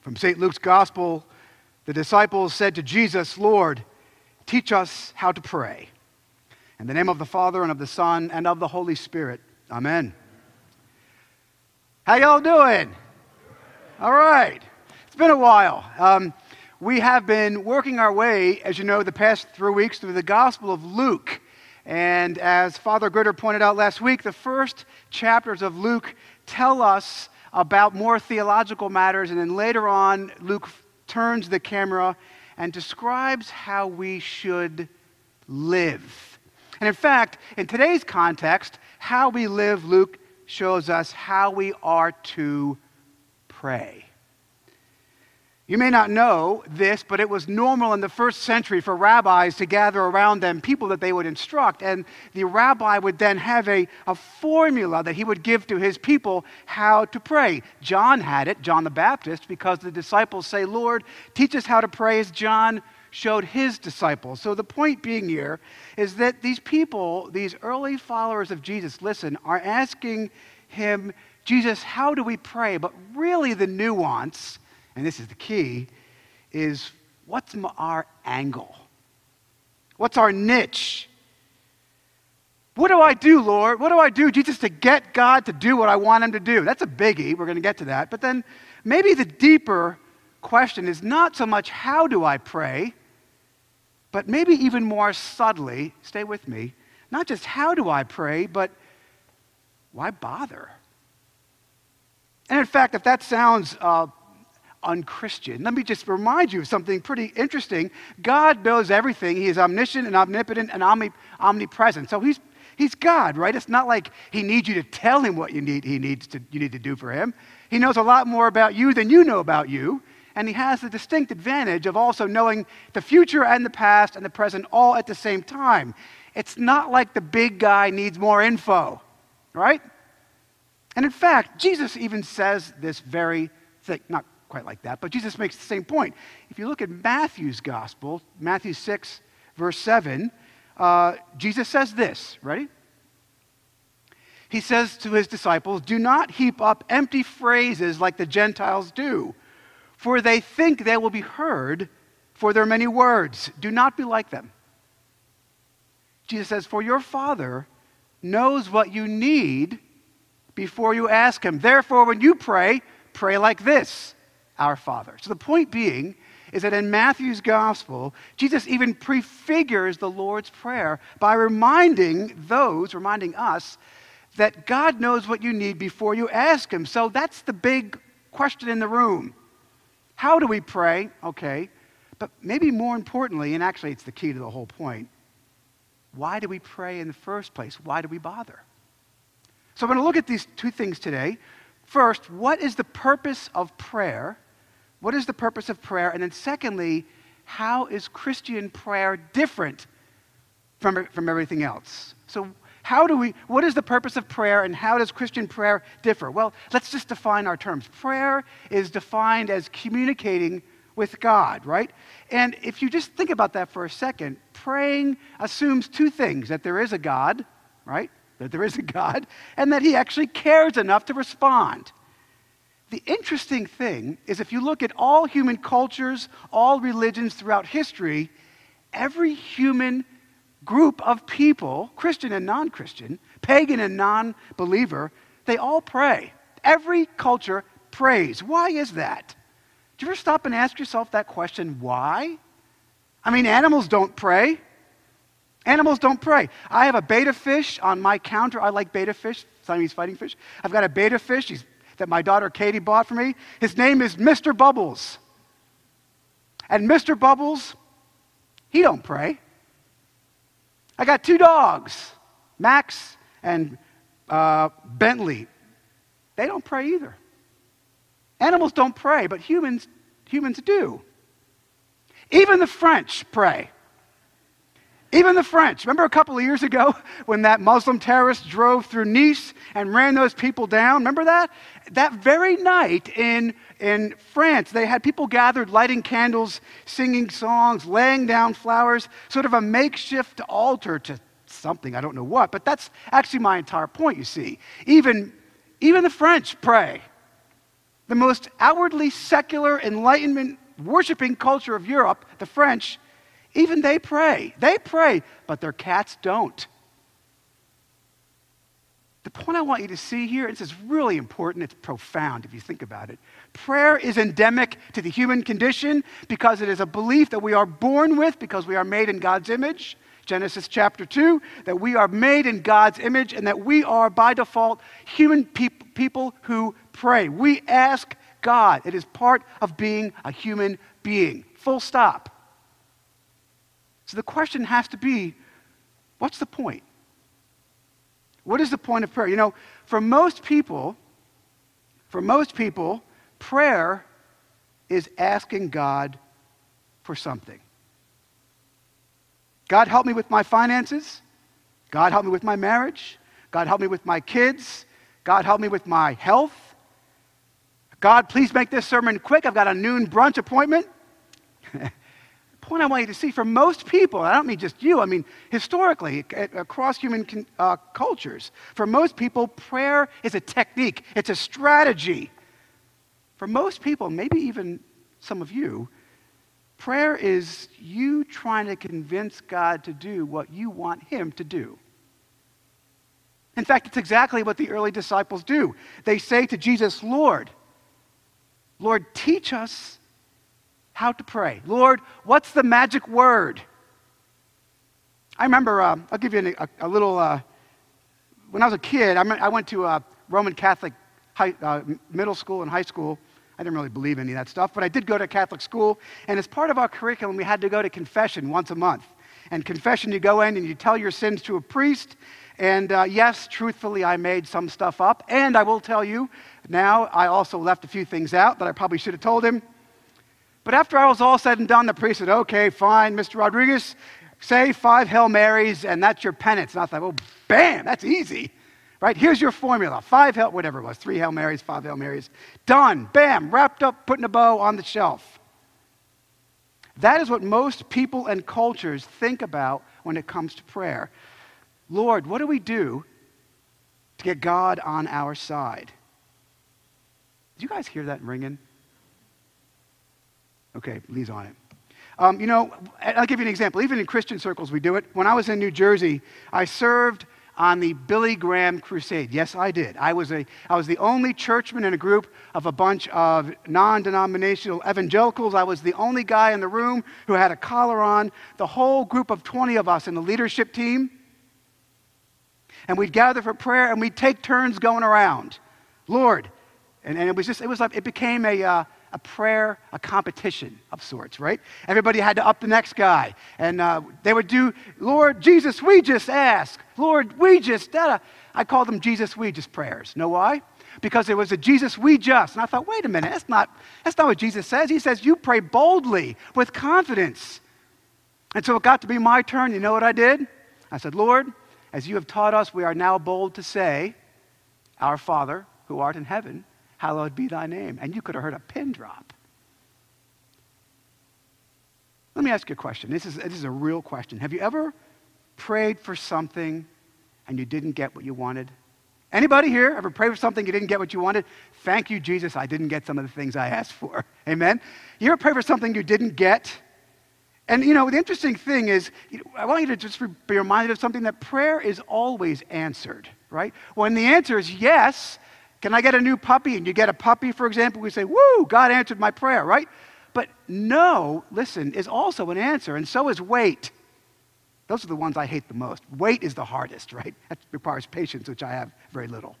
From St. Luke's Gospel, the disciples said to Jesus, Lord, teach us how to pray. In the name of the Father, and of the Son, and of the Holy Spirit. Amen. How y'all doing? All right. It's been a while. Um, we have been working our way, as you know, the past three weeks through the Gospel of Luke. And as Father Gritter pointed out last week, the first chapters of Luke tell us about more theological matters, and then later on, Luke turns the camera and describes how we should live. And in fact, in today's context, how we live, Luke shows us how we are to pray. You may not know this, but it was normal in the first century for rabbis to gather around them people that they would instruct. And the rabbi would then have a, a formula that he would give to his people how to pray. John had it, John the Baptist, because the disciples say, Lord, teach us how to pray as John showed his disciples. So the point being here is that these people, these early followers of Jesus, listen, are asking him, Jesus, how do we pray? But really, the nuance and this is the key, is what's our angle? What's our niche? What do I do, Lord? What do I do, Jesus, to get God to do what I want him to do? That's a biggie. We're going to get to that. But then maybe the deeper question is not so much how do I pray, but maybe even more subtly, stay with me, not just how do I pray, but why bother? And in fact, if that sounds uh, unchristian. Let me just remind you of something pretty interesting. God knows everything. He is omniscient and omnipotent and omni- omnipresent. So he's, he's God, right? It's not like he needs you to tell him what you need, he needs to, you need to do for him. He knows a lot more about you than you know about you. And he has the distinct advantage of also knowing the future and the past and the present all at the same time. It's not like the big guy needs more info, right? And in fact, Jesus even says this very thing, not quite like that, but Jesus makes the same point. If you look at Matthew's gospel, Matthew 6, verse 7, uh, Jesus says this. Ready? He says to his disciples, Do not heap up empty phrases like the Gentiles do, for they think they will be heard for their many words. Do not be like them. Jesus says, For your Father knows what you need before you ask Him. Therefore, when you pray, pray like this our Father. So the point being is that in Matthew's gospel, Jesus even prefigures the Lord's Prayer by reminding those, reminding us, that God knows what you need before you ask Him. So that's the big question in the room. How do we pray? Okay. But maybe more importantly, and actually it's the key to the whole point, why do we pray in the first place? Why do we bother? So I'm going to look at these two things today. First, what is the purpose of prayer? What is the purpose of prayer? And then, secondly, how is Christian prayer different from, from everything else? So, how do we, what is the purpose of prayer and how does Christian prayer differ? Well, let's just define our terms. Prayer is defined as communicating with God, right? And if you just think about that for a second, praying assumes two things that there is a God, right? That there is a God, and that He actually cares enough to respond. The interesting thing is, if you look at all human cultures, all religions throughout history, every human group of people, Christian and non Christian, pagan and non believer, they all pray. Every culture prays. Why is that? Do you ever stop and ask yourself that question? Why? I mean, animals don't pray. Animals don't pray. I have a betta fish on my counter. I like betta fish, Siamese fighting fish. I've got a betta fish. He's that my daughter Katie bought for me. His name is Mr. Bubbles. And Mr. Bubbles, he don't pray. I got two dogs, Max and uh, Bentley. They don't pray either. Animals don't pray, but humans, humans do. Even the French pray. Even the French. Remember a couple of years ago when that Muslim terrorist drove through Nice and ran those people down? Remember that? That very night in, in France, they had people gathered lighting candles, singing songs, laying down flowers, sort of a makeshift altar to something, I don't know what. But that's actually my entire point, you see. Even, even the French pray. the most outwardly secular, enlightenment, worshiping culture of Europe, the French, even they pray. They pray, but their cats don't. The point I want you to see here, this is really important, it's profound if you think about it. Prayer is endemic to the human condition because it is a belief that we are born with because we are made in God's image. Genesis chapter 2, that we are made in God's image and that we are by default human peop- people who pray. We ask God. It is part of being a human being. Full stop. So the question has to be what's the point? What is the point of prayer? You know, for most people, for most people, prayer is asking God for something. God help me with my finances. God help me with my marriage. God help me with my kids. God help me with my health. God, please make this sermon quick. I've got a noon brunch appointment. point I want you to see for most people, I don't mean just you, I mean historically, across human uh, cultures, for most people, prayer is a technique, it's a strategy. For most people, maybe even some of you, prayer is you trying to convince God to do what you want Him to do. In fact, it's exactly what the early disciples do. They say to Jesus, Lord, Lord, teach us how to pray. Lord, what's the magic word? I remember, uh, I'll give you a, a little, uh, when I was a kid, I, I went to a Roman Catholic high, uh, middle school and high school. I didn't really believe any of that stuff, but I did go to Catholic school, and as part of our curriculum, we had to go to confession once a month. And confession, you go in and you tell your sins to a priest. And uh, yes, truthfully, I made some stuff up. And I will tell you, now I also left a few things out that I probably should have told him. But after I was all said and done, the priest said, okay, fine, Mr. Rodriguez, say five Hail Marys, and that's your penance. And I thought, well, bam, that's easy. Right? Here's your formula. Five Hail, whatever it was, three Hail Marys, five Hail Marys. Done. Bam, wrapped up, putting a bow on the shelf. That is what most people and cultures think about when it comes to prayer. Lord, what do we do to get God on our side? Did you guys hear that ringing? Okay, Lee's on it. Um, you know, I'll give you an example. Even in Christian circles, we do it. When I was in New Jersey, I served on the Billy Graham Crusade. Yes, I did. I was, a, I was the only churchman in a group of a bunch of non denominational evangelicals. I was the only guy in the room who had a collar on. The whole group of 20 of us in the leadership team. And we'd gather for prayer and we'd take turns going around. Lord. And, and it was just, it was like, it became a, uh, a prayer, a competition of sorts, right? Everybody had to up the next guy. And uh, they would do, Lord Jesus, we just ask. Lord, we just, da. I called them Jesus, we just prayers. Know why? Because it was a Jesus, we just. And I thought, wait a minute, that's not, that's not what Jesus says. He says, you pray boldly, with confidence. And so it got to be my turn. You know what I did? I said, Lord, as you have taught us, we are now bold to say, Our Father, who art in heaven, hallowed be thy name. And you could have heard a pin drop. Let me ask you a question. This is, this is a real question. Have you ever prayed for something and you didn't get what you wanted? Anybody here ever prayed for something you didn't get what you wanted? Thank you, Jesus, I didn't get some of the things I asked for. Amen? You ever pray for something you didn't get? And you know, the interesting thing is, I want you to just be reminded of something that prayer is always answered, right? When the answer is yes, can I get a new puppy? And you get a puppy, for example, we say, Woo, God answered my prayer, right? But no, listen, is also an answer, and so is wait. Those are the ones I hate the most. Wait is the hardest, right? That requires patience, which I have very little.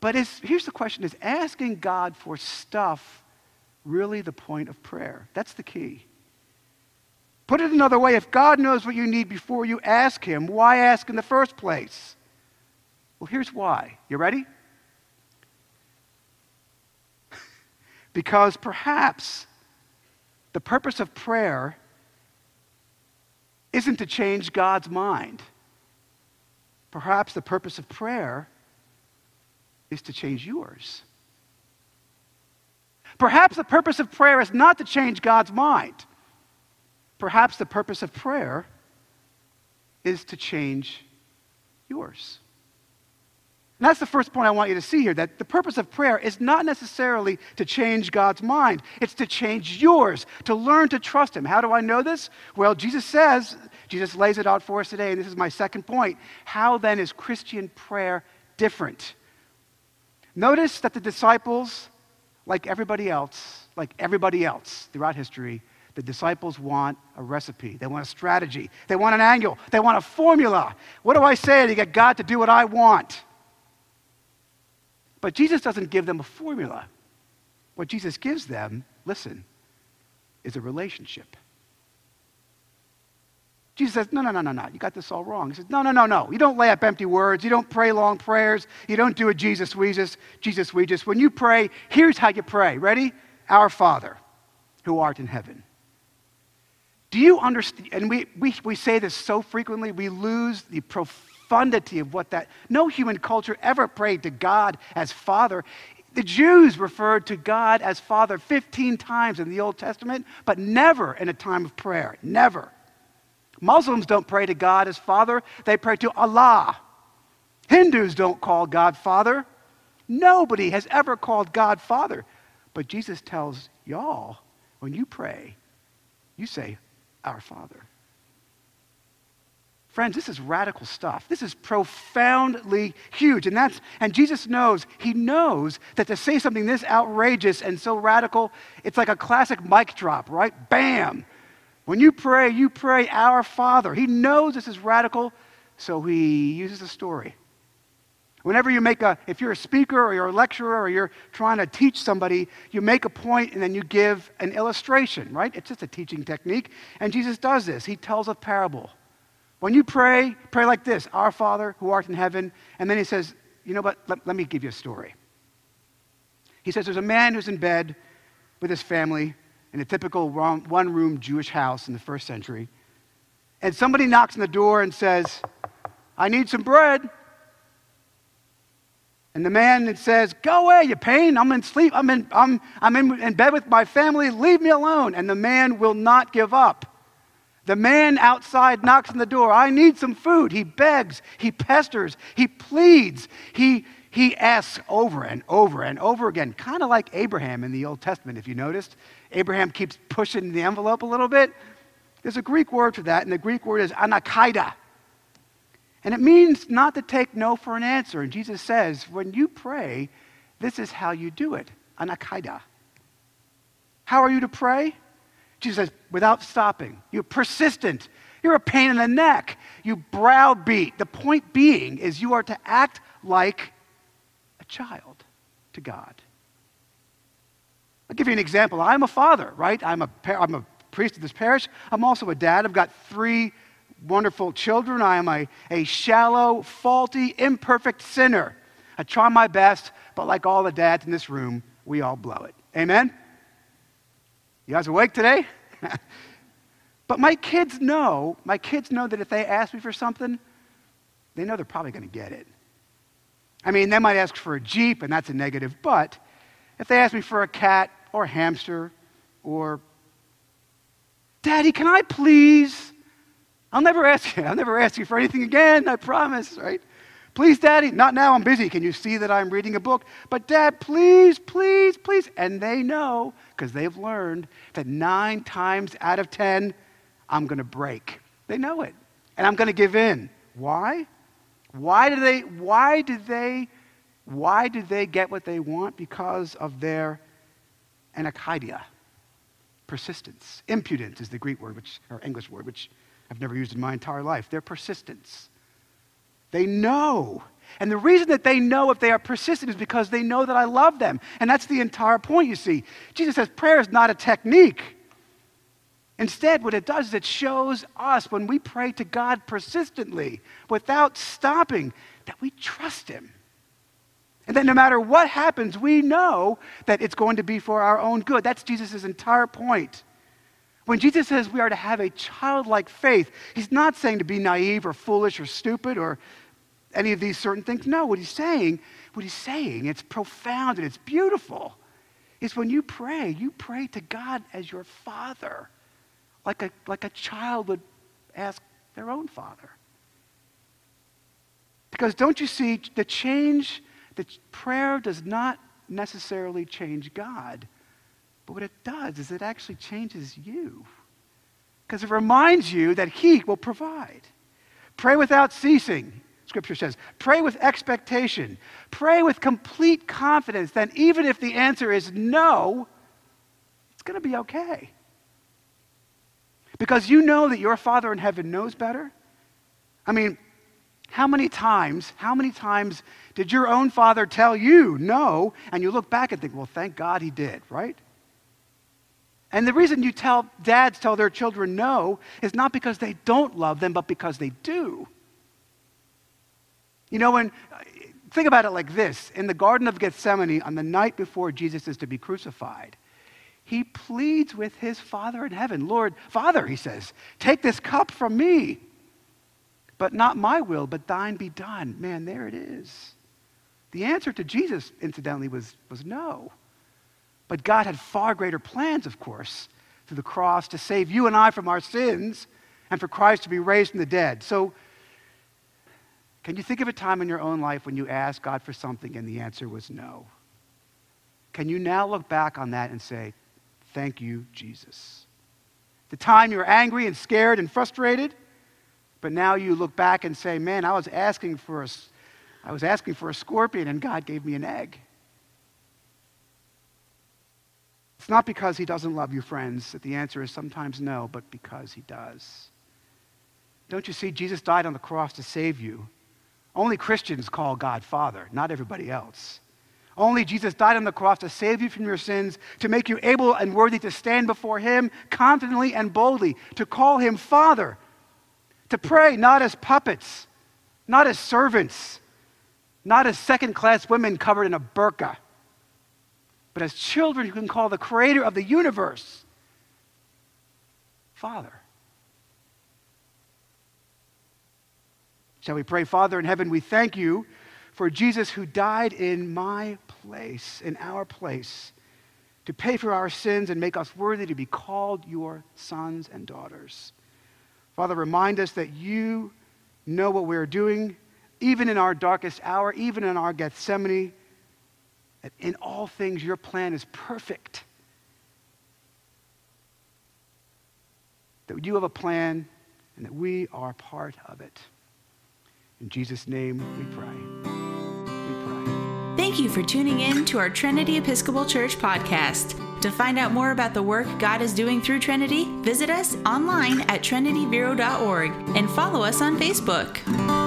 But is, here's the question is asking God for stuff really the point of prayer? That's the key. Put it another way if God knows what you need before you ask Him, why ask in the first place? Well, here's why. You ready? because perhaps the purpose of prayer isn't to change God's mind. Perhaps the purpose of prayer is to change yours. Perhaps the purpose of prayer is not to change God's mind. Perhaps the purpose of prayer is to change yours. And that's the first point I want you to see here that the purpose of prayer is not necessarily to change God's mind, it's to change yours, to learn to trust Him. How do I know this? Well, Jesus says, Jesus lays it out for us today, and this is my second point. How then is Christian prayer different? Notice that the disciples, like everybody else, like everybody else throughout history, the disciples want a recipe. They want a strategy. They want an angle. They want a formula. What do I say to get God to do what I want? But Jesus doesn't give them a formula. What Jesus gives them, listen, is a relationship. Jesus says, No, no, no, no, no. You got this all wrong. He says, No, no, no, no. You don't lay up empty words. You don't pray long prayers. You don't do a Jesus Weezus, Jesus Weezus. When you pray, here's how you pray. Ready? Our Father, who art in heaven. Do you understand? And we, we, we say this so frequently, we lose the profound profundity of what that. No human culture ever prayed to God as Father. The Jews referred to God as Father 15 times in the Old Testament, but never in a time of prayer. Never. Muslims don't pray to God as Father, they pray to Allah. Hindus don't call God Father. Nobody has ever called God Father. But Jesus tells y'all when you pray, you say, Our Father. Friends, this is radical stuff. This is profoundly huge. And that's and Jesus knows, he knows that to say something this outrageous and so radical, it's like a classic mic drop, right? Bam. When you pray, you pray our Father. He knows this is radical, so he uses a story. Whenever you make a, if you're a speaker or you're a lecturer or you're trying to teach somebody, you make a point and then you give an illustration, right? It's just a teaching technique. And Jesus does this. He tells a parable. When you pray, pray like this Our Father who art in heaven. And then he says, You know what? Let, let me give you a story. He says, There's a man who's in bed with his family in a typical one room Jewish house in the first century. And somebody knocks on the door and says, I need some bread. And the man says, Go away, you pain. I'm in sleep. I'm, in, I'm, I'm in, in bed with my family. Leave me alone. And the man will not give up. The man outside knocks on the door. I need some food. He begs, he pesters, he pleads, he, he asks over and over and over again, kind of like Abraham in the Old Testament, if you noticed. Abraham keeps pushing the envelope a little bit. There's a Greek word for that, and the Greek word is anakaida. And it means not to take no for an answer. And Jesus says, when you pray, this is how you do it anakaida. How are you to pray? Jesus says, without stopping. You're persistent. You're a pain in the neck. You browbeat. The point being is you are to act like a child to God. I'll give you an example. I'm a father, right? I'm a, I'm a priest of this parish. I'm also a dad. I've got three wonderful children. I am a, a shallow, faulty, imperfect sinner. I try my best, but like all the dads in this room, we all blow it. Amen? You guys awake today? but my kids know, my kids know that if they ask me for something, they know they're probably going to get it. I mean, they might ask for a Jeep, and that's a negative, but if they ask me for a cat or a hamster or, Daddy, can I please? I'll never ask you. I'll never ask you for anything again, I promise, right? Please, Daddy, not now, I'm busy. Can you see that I'm reading a book? But, Dad, please, please, please. And they know, because they've learned, that nine times out of ten, I'm going to break. They know it. And I'm going to give in. Why? Why do they, why do they, why do they get what they want? Because of their anakaidia, persistence. Impudence is the Greek word, which, or English word, which I've never used in my entire life. Their persistence. They know. And the reason that they know if they are persistent is because they know that I love them. And that's the entire point, you see. Jesus says prayer is not a technique. Instead, what it does is it shows us when we pray to God persistently, without stopping, that we trust Him. And that no matter what happens, we know that it's going to be for our own good. That's Jesus' entire point. When Jesus says we are to have a childlike faith, he's not saying to be naive or foolish or stupid or any of these certain things. No, what he's saying, what he's saying, it's profound and it's beautiful, is when you pray, you pray to God as your father, like a, like a child would ask their own father. Because don't you see, the change, the prayer does not necessarily change God. But what it does is it actually changes you. Because it reminds you that He will provide. Pray without ceasing, Scripture says. Pray with expectation. Pray with complete confidence that even if the answer is no, it's going to be okay. Because you know that your Father in heaven knows better. I mean, how many times, how many times did your own father tell you no, and you look back and think, well, thank God he did, right? And the reason you tell dads tell their children no is not because they don't love them, but because they do. You know, when think about it like this in the Garden of Gethsemane, on the night before Jesus is to be crucified, he pleads with his Father in heaven Lord, Father, he says, take this cup from me. But not my will, but thine be done. Man, there it is. The answer to Jesus, incidentally, was, was no. But God had far greater plans, of course, through the cross to save you and I from our sins and for Christ to be raised from the dead. So, can you think of a time in your own life when you asked God for something and the answer was no? Can you now look back on that and say, Thank you, Jesus? The time you were angry and scared and frustrated, but now you look back and say, man, I was asking for a, I was asking for a scorpion and God gave me an egg. It's not because he doesn't love you, friends, that the answer is sometimes no, but because he does. Don't you see, Jesus died on the cross to save you. Only Christians call God Father, not everybody else. Only Jesus died on the cross to save you from your sins, to make you able and worthy to stand before Him confidently and boldly, to call Him Father, to pray not as puppets, not as servants, not as second class women covered in a burqa, but as children who can call the creator of the universe Father. Shall we pray, Father in heaven, we thank you for Jesus who died in my place, in our place, to pay for our sins and make us worthy to be called your sons and daughters. Father, remind us that you know what we're doing, even in our darkest hour, even in our Gethsemane, that in all things your plan is perfect. That you have a plan and that we are part of it. In Jesus' name we pray. We pray. Thank you for tuning in to our Trinity Episcopal Church podcast. To find out more about the work God is doing through Trinity, visit us online at trinityvero.org and follow us on Facebook.